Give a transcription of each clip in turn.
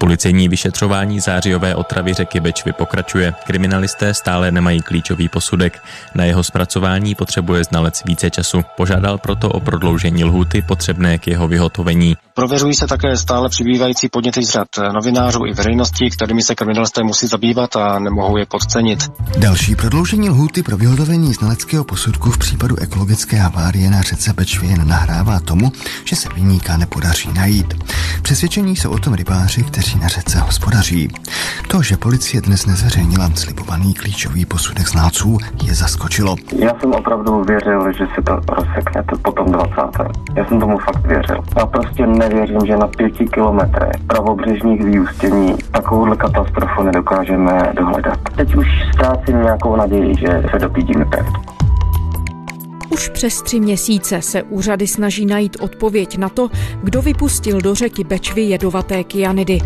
Policejní vyšetřování zářijové otravy řeky Bečvy pokračuje. Kriminalisté stále nemají klíčový posudek. Na jeho zpracování potřebuje znalec více času. Požádal proto o prodloužení lhuty potřebné k jeho vyhotovení. Prověřují se také stále přibývající podněty z řad novinářů i veřejnosti, kterými se kriminalisté musí zabývat a nemohou je podcenit. Další prodloužení lhuty pro vyhotovení znaleckého posudku v případu ekologické havárie na řece Bečvě jen nahrává tomu, že se vyníka nepodaří najít. Přesvědčení jsou o tom rybáři, kteří na řece hospodaří. To, že policie dnes nezveřejnila slibovaný klíčový posudek znalců, je zaskočilo. Já jsem opravdu věřil, že se to rozsekne to potom 20. Já jsem tomu fakt věřil. Já prostě nevěřím, že na pěti kilometrech pravobřežních vyústění takovouhle katastrofu nedokážeme dohledat. Teď už ztrácím nějakou naději, že se dopídíme pravdu. Už přes tři měsíce se úřady snaží najít odpověď na to, kdo vypustil do řeky Bečvy jedovaté kyanidy.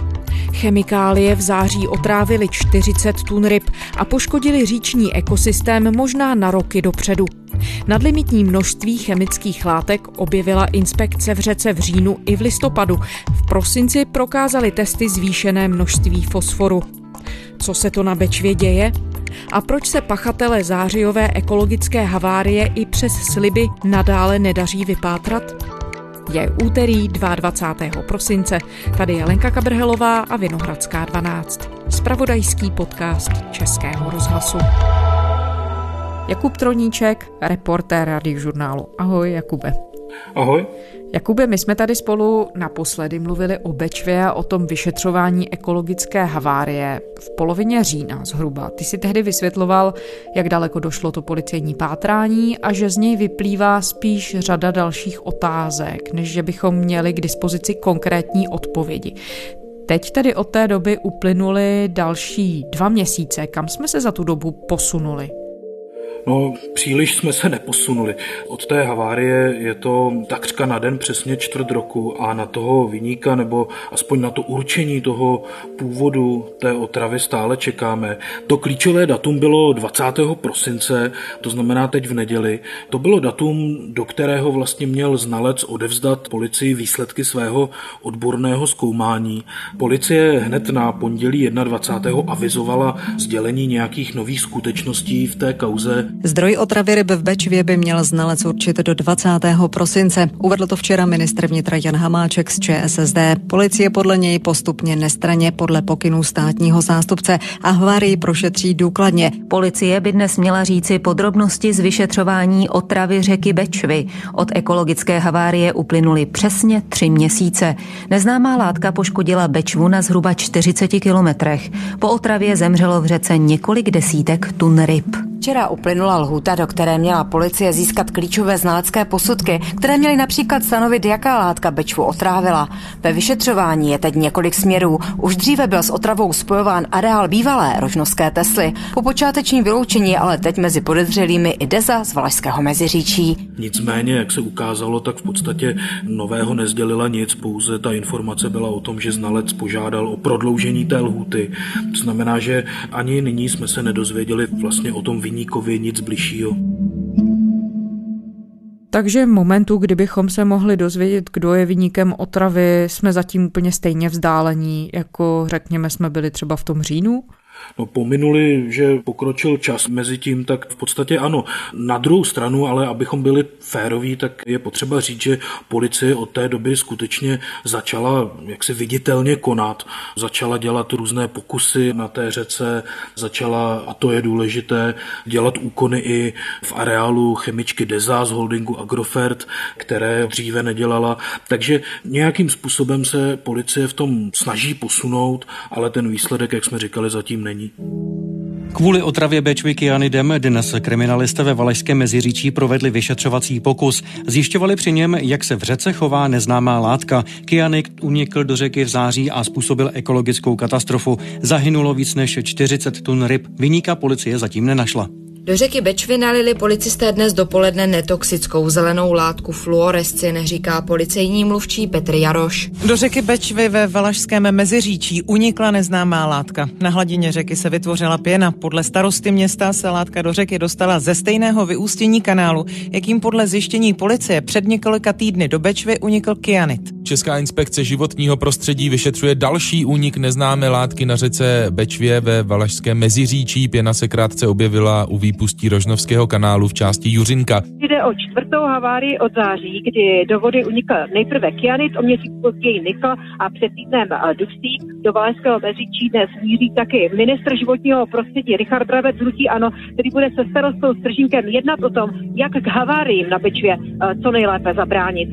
Chemikálie v září otrávily 40 tun ryb a poškodili říční ekosystém možná na roky dopředu. Nadlimitní množství chemických látek objevila inspekce v řece v říjnu i v listopadu. V prosinci prokázali testy zvýšené množství fosforu. Co se to na Bečvě děje? A proč se pachatele zářijové ekologické havárie i přes sliby nadále nedaří vypátrat? Je úterý 22. prosince. Tady je Lenka Kabrhelová a Vinohradská 12. Spravodajský podcast Českého rozhlasu. Jakub Troníček, reportér radiožurnálu. Ahoj, Jakube. Ahoj. Jakube, my jsme tady spolu naposledy mluvili o Bečvě a o tom vyšetřování ekologické havárie v polovině října zhruba. Ty si tehdy vysvětloval, jak daleko došlo to policejní pátrání a že z něj vyplývá spíš řada dalších otázek, než že bychom měli k dispozici konkrétní odpovědi. Teď tedy od té doby uplynuly další dva měsíce. Kam jsme se za tu dobu posunuli? No, příliš jsme se neposunuli. Od té havárie je to takřka na den přesně čtvrt roku a na toho vyníka nebo aspoň na to určení toho původu té otravy stále čekáme. To klíčové datum bylo 20. prosince, to znamená teď v neděli. To bylo datum, do kterého vlastně měl znalec odevzdat policii výsledky svého odborného zkoumání. Policie hned na pondělí 21. avizovala sdělení nějakých nových skutečností v té kauze Zdroj otravy ryb v Bečvě by měl znalec určit do 20. prosince. Uvedl to včera ministr vnitra Jan Hamáček z ČSSD. Policie podle něj postupně nestraně podle pokynů státního zástupce a havárii prošetří důkladně. Policie by dnes měla říci podrobnosti z vyšetřování otravy řeky Bečvy. Od ekologické havárie uplynuly přesně tři měsíce. Neznámá látka poškodila Bečvu na zhruba 40 kilometrech. Po otravě zemřelo v řece několik desítek tun ryb. Včera uplynula lhůta, do které měla policie získat klíčové znalecké posudky, které měly například stanovit, jaká látka Bečvu otrávila. Ve vyšetřování je teď několik směrů. Už dříve byl s otravou spojován areál bývalé rožnovské Tesly. Po počátečním vyloučení ale teď mezi podezřelými i Deza z Valašského meziříčí. Nicméně, jak se ukázalo, tak v podstatě nového nezdělila nic, pouze ta informace byla o tom, že znalec požádal o prodloužení té lhuty. To znamená, že ani nyní jsme se nedozvěděli vlastně o tom viníkovi nic bližšího. Takže v momentu, kdybychom se mohli dozvědět, kdo je vyníkem otravy, jsme zatím úplně stejně vzdálení, jako řekněme jsme byli třeba v tom říjnu? No, pominuli, že pokročil čas mezi tím, tak v podstatě ano. Na druhou stranu, ale abychom byli féroví, tak je potřeba říct, že policie od té doby skutečně začala jaksi viditelně konat. Začala dělat různé pokusy na té řece, začala, a to je důležité, dělat úkony i v areálu chemičky Deza z holdingu Agrofert, které dříve nedělala. Takže nějakým způsobem se policie v tom snaží posunout, ale ten výsledek, jak jsme říkali, zatím není. Kvůli otravě Bečvy kyanidem dnes kriminalisté ve Valašském meziříčí provedli vyšetřovací pokus. Zjišťovali při něm, jak se v řece chová neznámá látka. Kyanid unikl do řeky v září a způsobil ekologickou katastrofu. Zahynulo víc než 40 tun ryb. Vyníka policie zatím nenašla. Do řeky Bečvy nalili policisté dnes dopoledne netoxickou zelenou látku fluorescin, říká policejní mluvčí Petr Jaroš. Do řeky Bečvy ve Valašském Meziříčí unikla neznámá látka. Na hladině řeky se vytvořila pěna. Podle starosty města se látka do řeky dostala ze stejného vyústění kanálu, jakým podle zjištění policie před několika týdny do Bečvy unikl kyanit. Česká inspekce životního prostředí vyšetřuje další únik neznámé látky na řece Bečvě ve Valašském Meziříčí. Pěna se krátce objevila u výpustí Rožnovského kanálu v části Juřinka. Jde o čtvrtou havárii od září, kdy do vody unikl nejprve kyanit, o měsíc později nikl a před týdnem dusík. Do Valašského Meziříčí dnes míří taky ministr životního prostředí Richard Brabec hnutí Ano, který bude se starostou Stržínkem jednat o tom, jak k haváriím na Bečvě co nejlépe zabránit.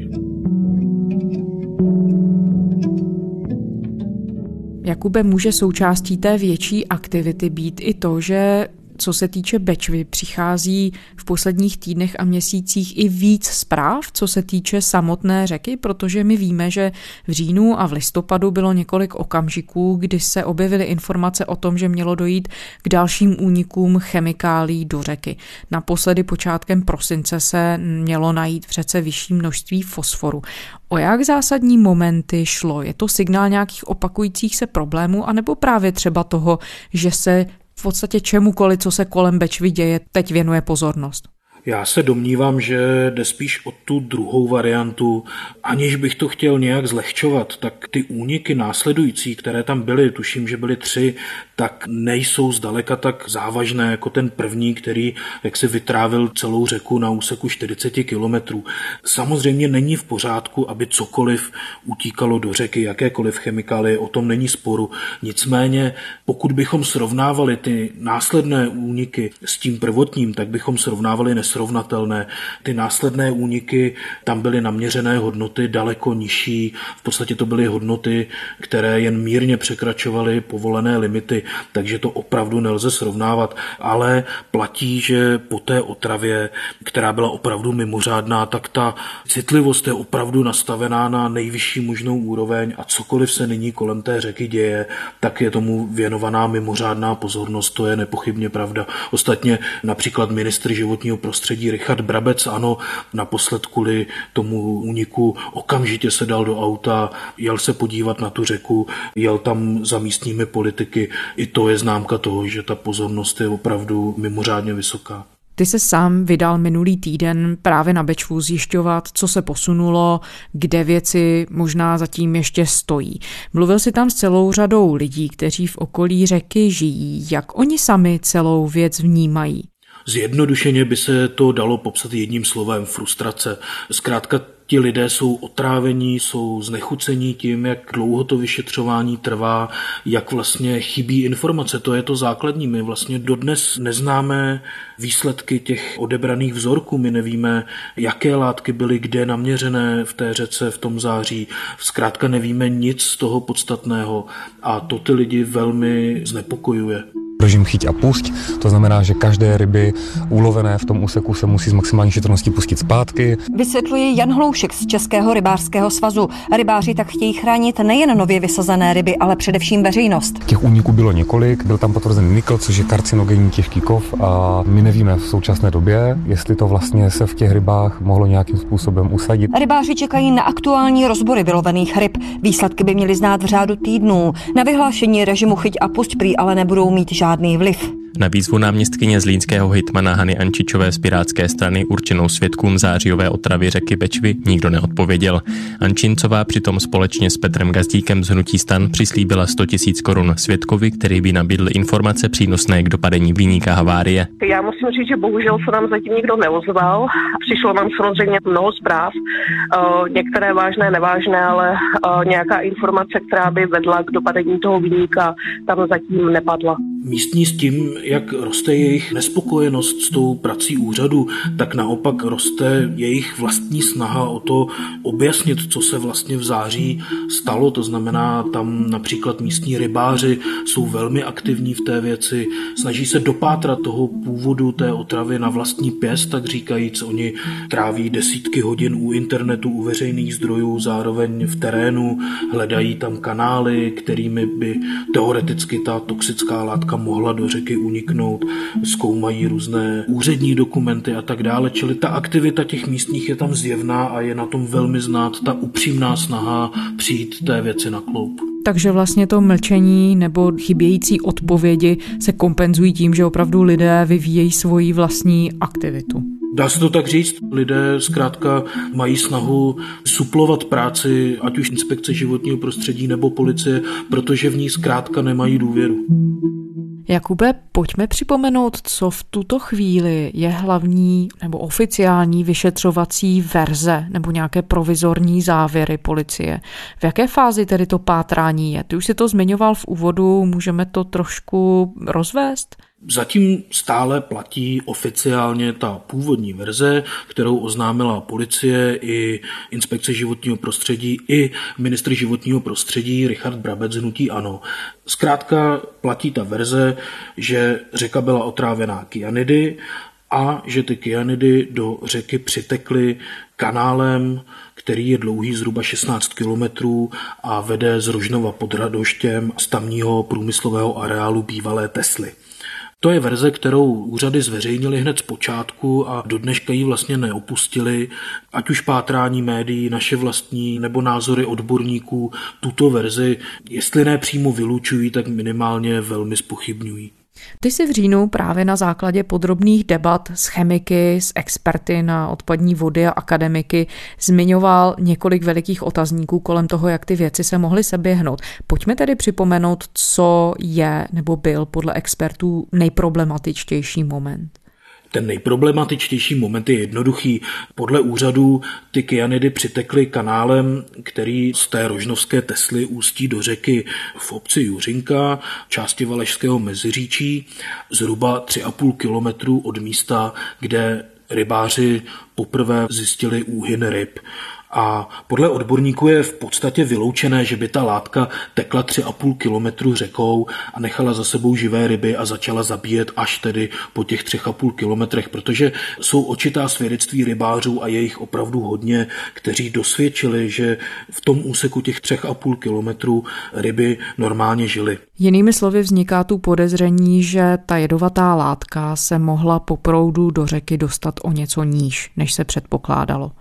Jakube, může součástí té větší aktivity být i to, že co se týče Bečvy, přichází v posledních týdnech a měsících i víc zpráv, co se týče samotné řeky, protože my víme, že v říjnu a v listopadu bylo několik okamžiků, kdy se objevily informace o tom, že mělo dojít k dalším únikům chemikálí do řeky. Naposledy počátkem prosince se mělo najít v řece vyšší množství fosforu. O jak zásadní momenty šlo? Je to signál nějakých opakujících se problémů, anebo právě třeba toho, že se v podstatě čemukoliv, co se kolem Bečvy děje, teď věnuje pozornost. Já se domnívám, že jde spíš o tu druhou variantu. Aniž bych to chtěl nějak zlehčovat, tak ty úniky následující, které tam byly, tuším, že byly tři, tak nejsou zdaleka tak závažné jako ten první, který jak si vytrávil celou řeku na úseku 40 kilometrů. Samozřejmě není v pořádku, aby cokoliv utíkalo do řeky, jakékoliv chemikálie, o tom není sporu. Nicméně, pokud bychom srovnávali ty následné úniky s tím prvotním, tak bychom srovnávali nes nesrovnatelné. Ty následné úniky, tam byly naměřené hodnoty daleko nižší, v podstatě to byly hodnoty, které jen mírně překračovaly povolené limity, takže to opravdu nelze srovnávat, ale platí, že po té otravě, která byla opravdu mimořádná, tak ta citlivost je opravdu nastavená na nejvyšší možnou úroveň a cokoliv se nyní kolem té řeky děje, tak je tomu věnovaná mimořádná pozornost, to je nepochybně pravda. Ostatně například ministr životního prostředí prostředí Richard Brabec, ano, naposled kvůli tomu úniku okamžitě se dal do auta, jel se podívat na tu řeku, jel tam za místními politiky. I to je známka toho, že ta pozornost je opravdu mimořádně vysoká. Ty se sám vydal minulý týden právě na Bečvu zjišťovat, co se posunulo, kde věci možná zatím ještě stojí. Mluvil si tam s celou řadou lidí, kteří v okolí řeky žijí, jak oni sami celou věc vnímají. Zjednodušeně by se to dalo popsat jedním slovem frustrace. Zkrátka ti lidé jsou otrávení, jsou znechucení tím, jak dlouho to vyšetřování trvá, jak vlastně chybí informace. To je to základní. My vlastně dodnes neznáme výsledky těch odebraných vzorků. My nevíme, jaké látky byly kde naměřené v té řece v tom září. Zkrátka nevíme nic z toho podstatného a to ty lidi velmi znepokojuje režim chyť a pusť. To znamená, že každé ryby ulovené v tom úseku se musí z maximální šetrností pustit zpátky. Vysvětluje Jan Hloušek z Českého rybářského svazu. Rybáři tak chtějí chránit nejen nově vysazené ryby, ale především veřejnost. Těch úniků bylo několik, byl tam potvrzen nikl, což je karcinogenní těžký kov a my nevíme v současné době, jestli to vlastně se v těch rybách mohlo nějakým způsobem usadit. Rybáři čekají na aktuální rozbory vylovených ryb. Výsledky by měly znát v řádu týdnů. Na vyhlášení režimu chyť a pusť prý ale nebudou mít žádný žádný vliv. Na výzvu náměstkyně zlínského hitmana Hany Ančičové z Pirátské strany určenou svědkům zářijové otravy řeky Bečvy nikdo neodpověděl. Ančincová přitom společně s Petrem Gazdíkem z Hnutí stan přislíbila 100 tisíc korun svědkovi, který by nabídl informace přínosné k dopadení výníka havárie. Já musím říct, že bohužel se nám zatím nikdo neozval. Přišlo nám samozřejmě mnoho zpráv, eh, některé vážné, nevážné, ale eh, nějaká informace, která by vedla k dopadení toho výníka, tam zatím nepadla. Místní s tím, jak roste jejich nespokojenost s tou prací úřadu, tak naopak roste jejich vlastní snaha o to objasnit, co se vlastně v září stalo. To znamená, tam například místní rybáři jsou velmi aktivní v té věci, snaží se dopátrat toho původu té otravy na vlastní pěst, tak říkajíc. Oni tráví desítky hodin u internetu, u veřejných zdrojů, zároveň v terénu, hledají tam kanály, kterými by teoreticky ta toxická látka látka mohla do řeky uniknout, zkoumají různé úřední dokumenty a tak dále, čili ta aktivita těch místních je tam zjevná a je na tom velmi znát ta upřímná snaha přijít té věci na kloup. Takže vlastně to mlčení nebo chybějící odpovědi se kompenzují tím, že opravdu lidé vyvíjejí svoji vlastní aktivitu. Dá se to tak říct, lidé zkrátka mají snahu suplovat práci, ať už inspekce životního prostředí nebo policie, protože v ní zkrátka nemají důvěru. Jakube, pojďme připomenout, co v tuto chvíli je hlavní nebo oficiální vyšetřovací verze nebo nějaké provizorní závěry policie. V jaké fázi tedy to pátrání je? Ty už si to zmiňoval v úvodu, můžeme to trošku rozvést? Zatím stále platí oficiálně ta původní verze, kterou oznámila policie i inspekce životního prostředí i ministr životního prostředí Richard Brabec hnutí Ano. Zkrátka platí ta verze, že řeka byla otrávená kyanidy a že ty kyanidy do řeky přitekly kanálem, který je dlouhý zhruba 16 kilometrů a vede z Rožnova pod Radoštěm z tamního průmyslového areálu bývalé Tesly. To je verze, kterou úřady zveřejnili hned z počátku a do dneška ji vlastně neopustili. Ať už pátrání médií, naše vlastní nebo názory odborníků tuto verzi, jestli ne přímo vylučují, tak minimálně velmi spochybňují. Ty si v říjnu právě na základě podrobných debat s chemiky, s experty na odpadní vody a akademiky zmiňoval několik velikých otazníků kolem toho, jak ty věci se mohly seběhnout. Pojďme tedy připomenout, co je nebo byl podle expertů nejproblematičtější moment. Ten nejproblematičtější moment je jednoduchý. Podle úřadů ty kyanidy přitekly kanálem, který z té rožnovské Tesly ústí do řeky v obci Juřinka, části Valešského meziříčí, zhruba 3,5 kilometru od místa, kde rybáři poprvé zjistili úhyn ryb. A podle odborníků je v podstatě vyloučené, že by ta látka tekla 3,5 kilometru řekou a nechala za sebou živé ryby a začala zabíjet až tedy po těch 3,5 kilometrech, protože jsou očitá svědectví rybářů a je jich opravdu hodně, kteří dosvědčili, že v tom úseku těch 3,5 kilometrů ryby normálně žily. Jinými slovy vzniká tu podezření, že ta jedovatá látka se mohla po proudu do řeky dostat o něco níž, než se předpokládalo.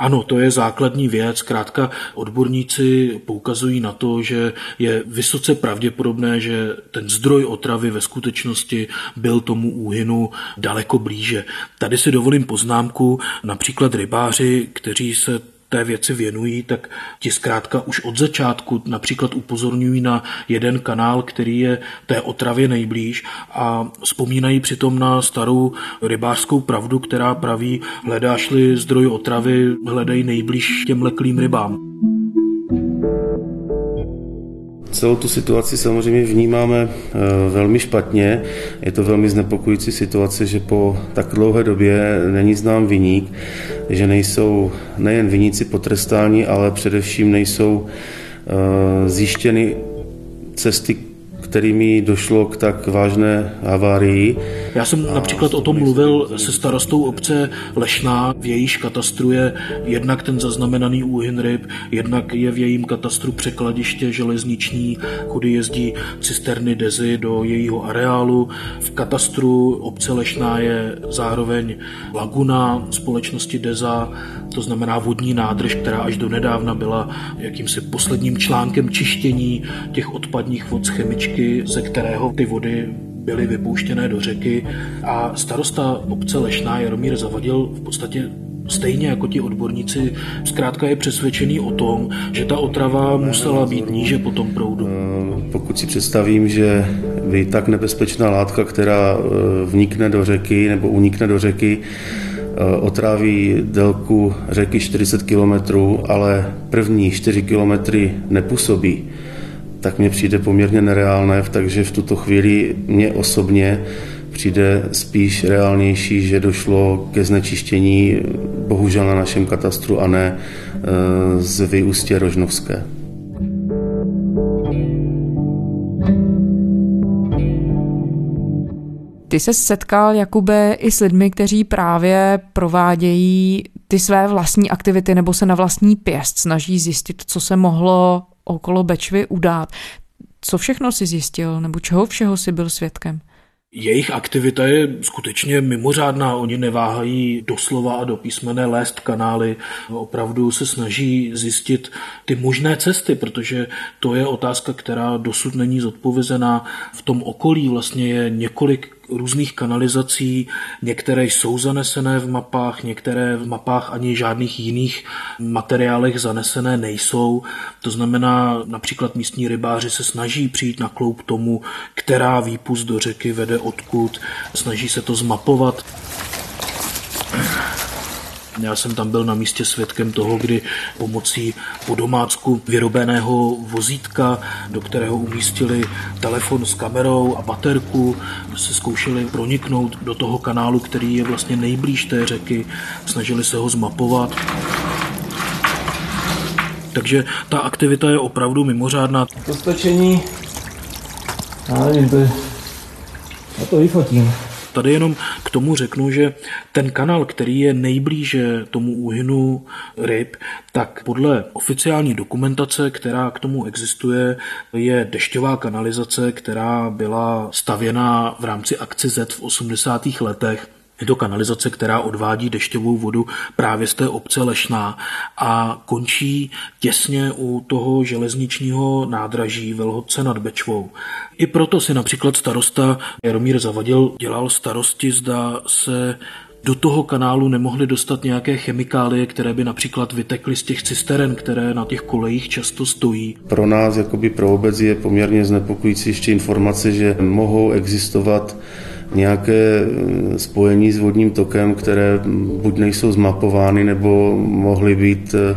Ano, to je základní věc. Krátka odborníci poukazují na to, že je vysoce pravděpodobné, že ten zdroj otravy ve skutečnosti byl tomu úhynu daleko blíže. Tady si dovolím poznámku, například rybáři, kteří se té věci věnují, tak ti zkrátka už od začátku například upozorňují na jeden kanál, který je té otravě nejblíž a vzpomínají přitom na starou rybářskou pravdu, která praví, hledáš-li zdroj otravy, hledej nejblíž těm leklým rybám. Celou tu situaci samozřejmě vnímáme eh, velmi špatně. Je to velmi znepokojící situace, že po tak dlouhé době není znám viník, že nejsou nejen viníci potrestáni, ale především nejsou eh, zjištěny cesty kterými došlo k tak vážné havárii. Já jsem například o tom mluvil se starostou obce Lešná, v jejíž katastru je jednak ten zaznamenaný úhyn ryb, jednak je v jejím katastru překladiště železniční, kudy jezdí cisterny Dezy do jejího areálu. V katastru obce Lešná je zároveň laguna společnosti Deza, to znamená vodní nádrž, která až do nedávna byla jakýmsi posledním článkem čištění těch odpadních vod z chemičky, ze kterého ty vody byly vypouštěné do řeky a starosta obce Lešná Jaromír Zavadil v podstatě stejně jako ti odborníci zkrátka je přesvědčený o tom, že ta otrava musela být níže po tom proudu. Eh, pokud si představím, že by tak nebezpečná látka, která eh, vnikne do řeky nebo unikne do řeky, Eh, otráví délku řeky 40 km, ale první 4 km nepůsobí, tak mně přijde poměrně nereálné, takže v tuto chvíli mě osobně přijde spíš reálnější, že došlo ke znečištění bohužel na našem katastru a ne eh, z vyústě Rožnovské. Ty se setkal, Jakube, i s lidmi, kteří právě provádějí ty své vlastní aktivity nebo se na vlastní pěst snaží zjistit, co se mohlo okolo Bečvy udát. Co všechno si zjistil, nebo čeho všeho si byl svědkem? Jejich aktivita je skutečně mimořádná. Oni neváhají doslova a do písmene lézt kanály. Opravdu se snaží zjistit ty možné cesty, protože to je otázka, která dosud není zodpovězená. V tom okolí vlastně je několik různých kanalizací, některé jsou zanesené v mapách, některé v mapách ani žádných jiných materiálech zanesené nejsou. To znamená, například místní rybáři se snaží přijít na kloup tomu, která výpust do řeky vede odkud, snaží se to zmapovat. Já jsem tam byl na místě svědkem toho, kdy pomocí po domácku vyrobeného vozítka, do kterého umístili telefon s kamerou a baterku, se zkoušeli proniknout do toho kanálu, který je vlastně nejblíž té řeky, snažili se ho zmapovat. Takže ta aktivita je opravdu mimořádná. To stočení, já nevím, to je, já to vyfotím. Tady jenom k tomu řeknu, že ten kanál, který je nejblíže tomu úhynu ryb, tak podle oficiální dokumentace, která k tomu existuje, je dešťová kanalizace, která byla stavěna v rámci akce Z v 80. letech je to kanalizace, která odvádí dešťovou vodu právě z té obce Lešná a končí těsně u toho železničního nádraží Velhodce nad Bečvou. I proto si například starosta Jaromír Zavadil dělal starosti, zda se do toho kanálu nemohly dostat nějaké chemikálie, které by například vytekly z těch cisteren, které na těch kolejích často stojí. Pro nás, jakoby pro obec, je poměrně znepokojící ještě informace, že mohou existovat nějaké eh, spojení s vodním tokem, které buď nejsou zmapovány, nebo mohly být eh,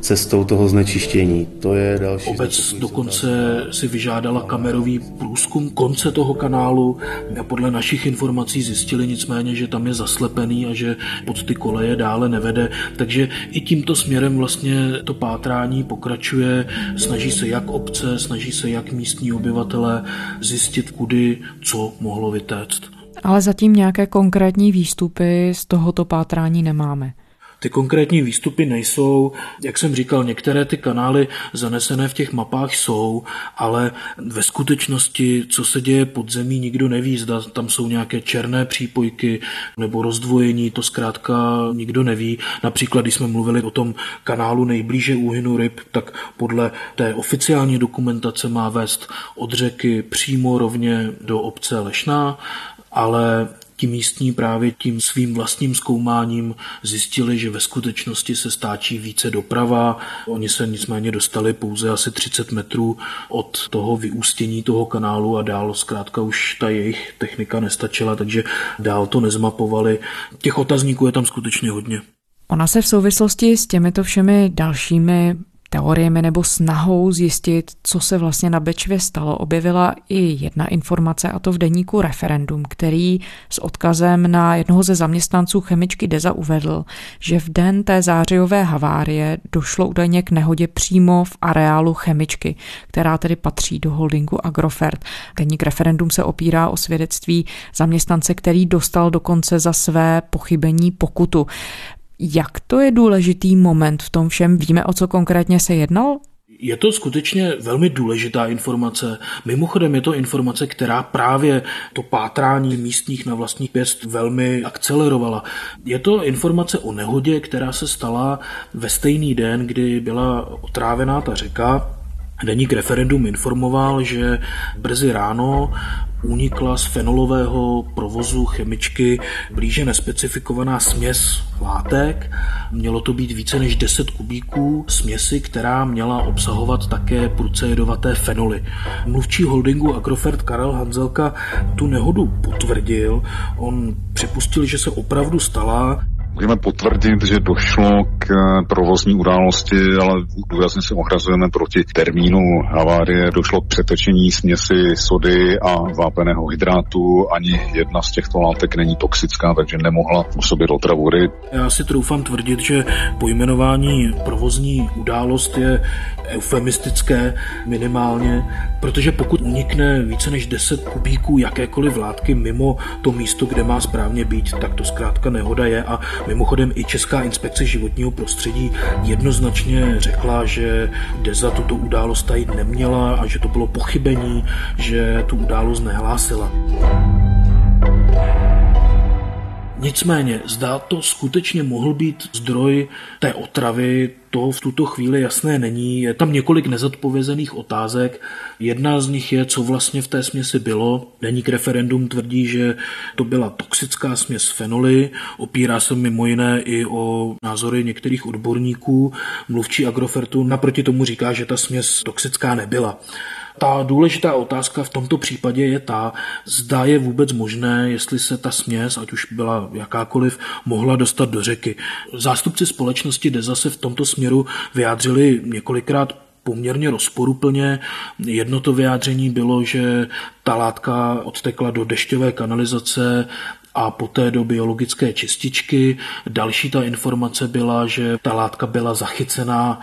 cestou toho znečištění. To je další. Obec dokonce si vyžádala kamerový průzkum konce toho kanálu a podle našich informací zjistili nicméně, že tam je zaslepený a že pod ty koleje dále nevede. Takže i tímto směrem vlastně to pátrání pokračuje. Snaží se jak obce, snaží se jak místní obyvatele zjistit, kudy co mohlo vytéct. Ale zatím nějaké konkrétní výstupy z tohoto pátrání nemáme. Ty konkrétní výstupy nejsou, jak jsem říkal, některé ty kanály zanesené v těch mapách jsou, ale ve skutečnosti, co se děje pod zemí, nikdo neví, zda tam jsou nějaké černé přípojky nebo rozdvojení, to zkrátka nikdo neví. Například, když jsme mluvili o tom kanálu nejblíže úhynu ryb, tak podle té oficiální dokumentace má vést od řeky přímo rovně do obce Lešná, ale ti místní právě tím svým vlastním zkoumáním zjistili, že ve skutečnosti se stáčí více doprava. Oni se nicméně dostali pouze asi 30 metrů od toho vyústění toho kanálu a dál zkrátka už ta jejich technika nestačila, takže dál to nezmapovali. Těch otazníků je tam skutečně hodně. Ona se v souvislosti s těmito všemi dalšími teoriemi nebo snahou zjistit, co se vlastně na Bečvě stalo, objevila i jedna informace, a to v deníku Referendum, který s odkazem na jednoho ze zaměstnanců chemičky Deza uvedl, že v den té zářijové havárie došlo údajně k nehodě přímo v areálu chemičky, která tedy patří do holdingu Agrofert. Deník Referendum se opírá o svědectví zaměstnance, který dostal dokonce za své pochybení pokutu. Jak to je důležitý moment v tom všem? Víme, o co konkrétně se jednalo? Je to skutečně velmi důležitá informace. Mimochodem je to informace, která právě to pátrání místních na vlastní pěst velmi akcelerovala. Je to informace o nehodě, která se stala ve stejný den, kdy byla otrávená ta řeka. Deník referendum informoval, že brzy ráno unikla z fenolového provozu chemičky blíže nespecifikovaná směs látek. Mělo to být více než 10 kubíků směsi, která měla obsahovat také pruce jedovaté fenoly. Mluvčí holdingu Agrofert Karel Hanzelka tu nehodu potvrdil. On připustil, že se opravdu stala. Můžeme potvrdit, že došlo k provozní události, ale důrazně se ohrazujeme proti termínu havárie. Došlo k přetečení směsi sody a vápeného hydrátu. Ani jedna z těchto látek není toxická, takže nemohla působit otravu ryb. Já si troufám tvrdit, že pojmenování provozní událost je eufemistické minimálně, protože pokud unikne více než 10 kubíků jakékoliv látky mimo to místo, kde má správně být, tak to zkrátka nehoda je a Mimochodem i Česká inspekce životního prostředí jednoznačně řekla, že Deza tuto událost tajit neměla a že to bylo pochybení, že tu událost nehlásila. Nicméně, zdá to skutečně mohl být zdroj té otravy, to v tuto chvíli jasné není. Je tam několik nezodpovězených otázek. Jedna z nich je, co vlastně v té směsi bylo. Deník referendum tvrdí, že to byla toxická směs fenoly. Opírá se mimo jiné i o názory některých odborníků. Mluvčí Agrofertu naproti tomu říká, že ta směs toxická nebyla. Ta důležitá otázka v tomto případě je ta, zda je vůbec možné, jestli se ta směs, ať už byla jakákoliv, mohla dostat do řeky. Zástupci společnosti DEZA se v tomto směru vyjádřili několikrát poměrně rozporuplně. Jedno to vyjádření bylo, že ta látka odtekla do dešťové kanalizace a poté do biologické čističky. Další ta informace byla, že ta látka byla zachycená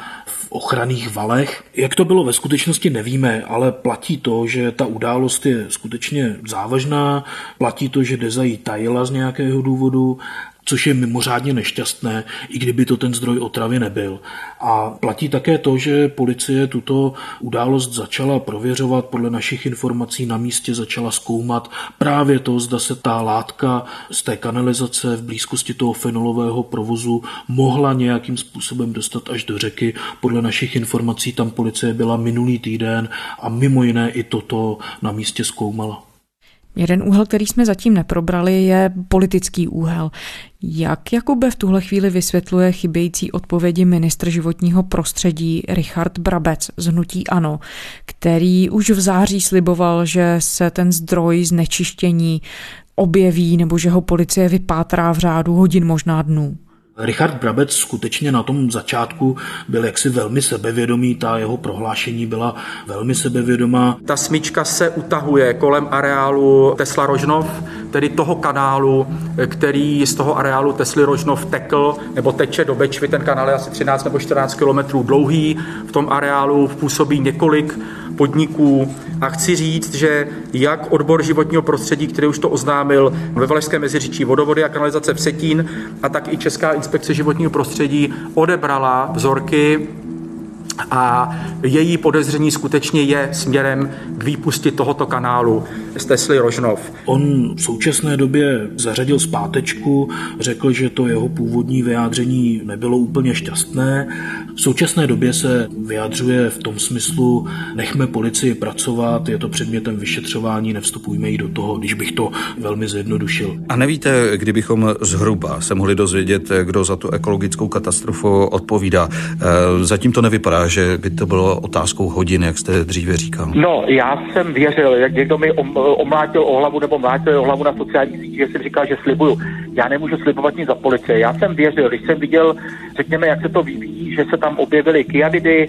ochranných valech. Jak to bylo? Ve skutečnosti nevíme, ale platí to, že ta událost je skutečně závažná, platí to, že Deza ji tajila z nějakého důvodu což je mimořádně nešťastné, i kdyby to ten zdroj otravy nebyl. A platí také to, že policie tuto událost začala prověřovat, podle našich informací na místě začala zkoumat právě to, zda se ta látka z té kanalizace v blízkosti toho fenolového provozu mohla nějakým způsobem dostat až do řeky. Podle našich informací tam policie byla minulý týden a mimo jiné i toto na místě zkoumala. Jeden úhel, který jsme zatím neprobrali, je politický úhel. Jak Jakube v tuhle chvíli vysvětluje chybějící odpovědi ministr životního prostředí Richard Brabec z Hnutí Ano, který už v září sliboval, že se ten zdroj znečištění objeví nebo že ho policie vypátrá v řádu hodin, možná dnů? Richard Brabec skutečně na tom začátku byl jaksi velmi sebevědomý, ta jeho prohlášení byla velmi sebevědomá. Ta smyčka se utahuje kolem areálu Tesla Rožnov, tedy toho kanálu, který z toho areálu Tesly Rožnov tekl nebo teče do Bečvy. Ten kanál je asi 13 nebo 14 kilometrů dlouhý. V tom areálu působí několik podniků. A chci říct, že jak odbor životního prostředí, který už to oznámil ve Valašské meziříčí vodovody a kanalizace Vsetín, a tak i Česká inspekce životního prostředí odebrala vzorky a její podezření skutečně je směrem k výpusti tohoto kanálu z Tesly Rožnov. On v současné době zařadil zpátečku, řekl, že to jeho původní vyjádření nebylo úplně šťastné. V současné době se vyjadřuje v tom smyslu, nechme policii pracovat, je to předmětem vyšetřování, nevstupujme jí do toho, když bych to velmi zjednodušil. A nevíte, kdybychom zhruba se mohli dozvědět, kdo za tu ekologickou katastrofu odpovídá. E, zatím to nevypadá, že by to bylo otázkou hodin, jak jste dříve říkal. No, já jsem věřil, jak někdo mi omlátil o hlavu nebo mlátil o hlavu na sociálních sítích, že jsem říkal, že slibuju. Já nemůžu slibovat nic za policie. Já jsem věřil, když jsem viděl, řekněme, jak se to vyvíjí, že se tam objevily kyanidy,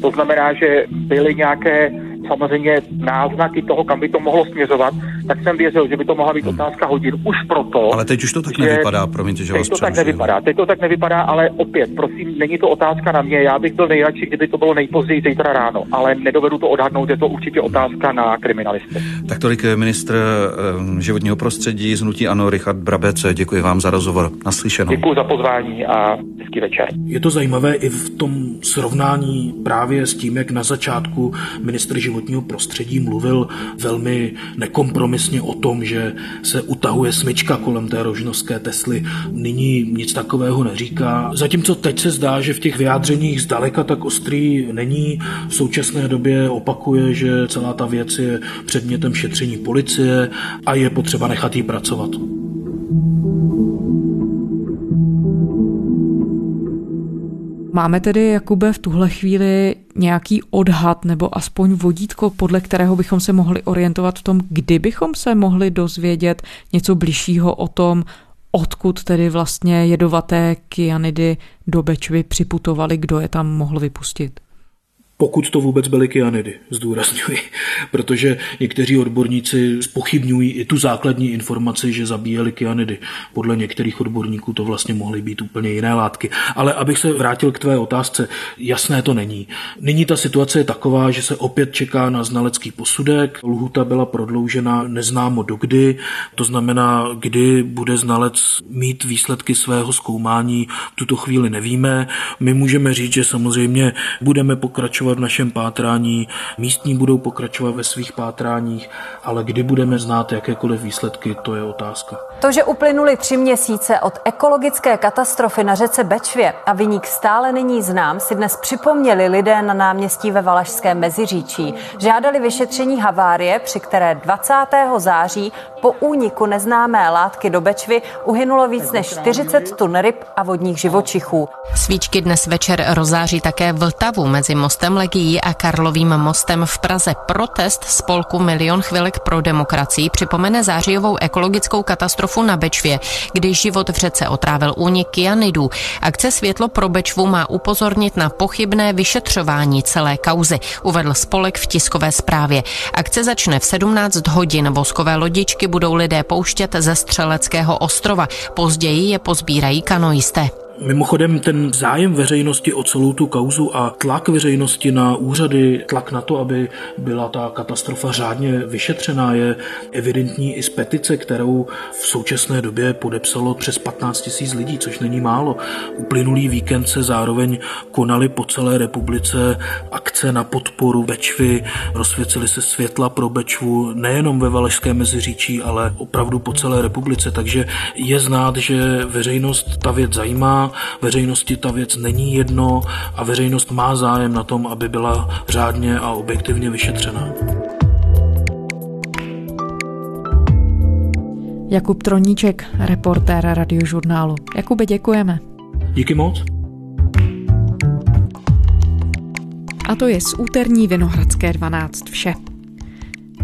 to znamená, že byly nějaké samozřejmě náznaky toho, kam by to mohlo směřovat, tak jsem věřil, že by to mohla být hmm. otázka hodin. Už proto. Ale teď už to tak že nevypadá, promiňte, že teď vás to tak nevypadá, teď to tak nevypadá, ale opět, prosím, není to otázka na mě. Já bych byl nejradši, kdyby to bylo nejpozději zítra ráno, ale nedovedu to odhadnout, je to určitě otázka na kriminalisty. Tak tolik ministr eh, životního prostředí z Hnutí Ano, Richard Brabec. Děkuji vám za rozhovor. Naslyšenou. Děkuji za pozvání a hezký večer. Je to zajímavé i v tom srovnání právě s tím, jak na začátku ministr životního prostředí mluvil velmi nekompromisně o tom, že se utahuje smyčka kolem té rožnovské Tesly. Nyní nic takového neříká. Zatímco teď se zdá, že v těch vyjádřeních zdaleka tak ostrý není. V současné době opakuje, že celá ta věc je předmětem šetření policie a je potřeba nechat jí pracovat. Máme tedy, Jakube, v tuhle chvíli nějaký odhad nebo aspoň vodítko, podle kterého bychom se mohli orientovat v tom, kdy bychom se mohli dozvědět něco bližšího o tom, odkud tedy vlastně jedovaté kyanidy do Bečvy připutovaly, kdo je tam mohl vypustit? Pokud to vůbec byly kyanidy, zdůrazňuji, protože někteří odborníci spochybňují i tu základní informaci, že zabíjeli kyanidy. Podle některých odborníků to vlastně mohly být úplně jiné látky. Ale abych se vrátil k tvé otázce, jasné to není. Nyní ta situace je taková, že se opět čeká na znalecký posudek. Lhuta byla prodloužena neznámo dokdy, to znamená, kdy bude znalec mít výsledky svého zkoumání, v tuto chvíli nevíme. My můžeme říct, že samozřejmě budeme pokračovat v našem pátrání, místní budou pokračovat ve svých pátráních, ale kdy budeme znát jakékoliv výsledky, to je otázka. To, že uplynuly tři měsíce od ekologické katastrofy na řece Bečvě a vyník stále není znám, si dnes připomněli lidé na náměstí ve Valašském Meziříčí. Žádali vyšetření havárie, při které 20. září po úniku neznámé látky do Bečvy uhynulo víc než 40 tun ryb a vodních živočichů. Svíčky dnes večer rozáří také Vltavu mezi mostem Legií a Karlovým mostem v Praze. Protest spolku Milion chvilek pro demokracii připomene zářijovou ekologickou katastrofu na Bečvě, kdy život v řece otrávil únik kyanidů. Akce Světlo pro Bečvu má upozornit na pochybné vyšetřování celé kauzy, uvedl spolek v tiskové zprávě. Akce začne v 17 hodin. Voskové lodičky budou lidé pouštět ze Střeleckého ostrova. Později je pozbírají kanoisté. Mimochodem ten zájem veřejnosti o celou tu kauzu a tlak veřejnosti na úřady, tlak na to, aby byla ta katastrofa řádně vyšetřená, je evidentní i z petice, kterou v současné době podepsalo přes 15 tisíc lidí, což není málo. Uplynulý víkend se zároveň konaly po celé republice akce na podporu Bečvy, rozsvěcily se světla pro Bečvu nejenom ve Valašském meziříčí, ale opravdu po celé republice, takže je znát, že veřejnost ta věc zajímá, veřejnosti ta věc není jedno a veřejnost má zájem na tom, aby byla řádně a objektivně vyšetřena. Jakub Troníček, reportér radiožurnálu. Jakube, děkujeme. Díky moc. A to je z úterní Vinohradské 12 vše.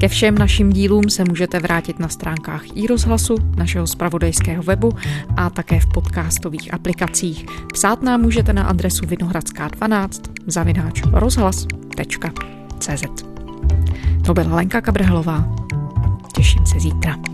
Ke všem našim dílům se můžete vrátit na stránkách i rozhlasu, našeho spravodajského webu a také v podcastových aplikacích. Psát nám můžete na adresu vinohradská12 zavináč rozhlas.cz To byla Lenka Kabrhelová. Těším se zítra.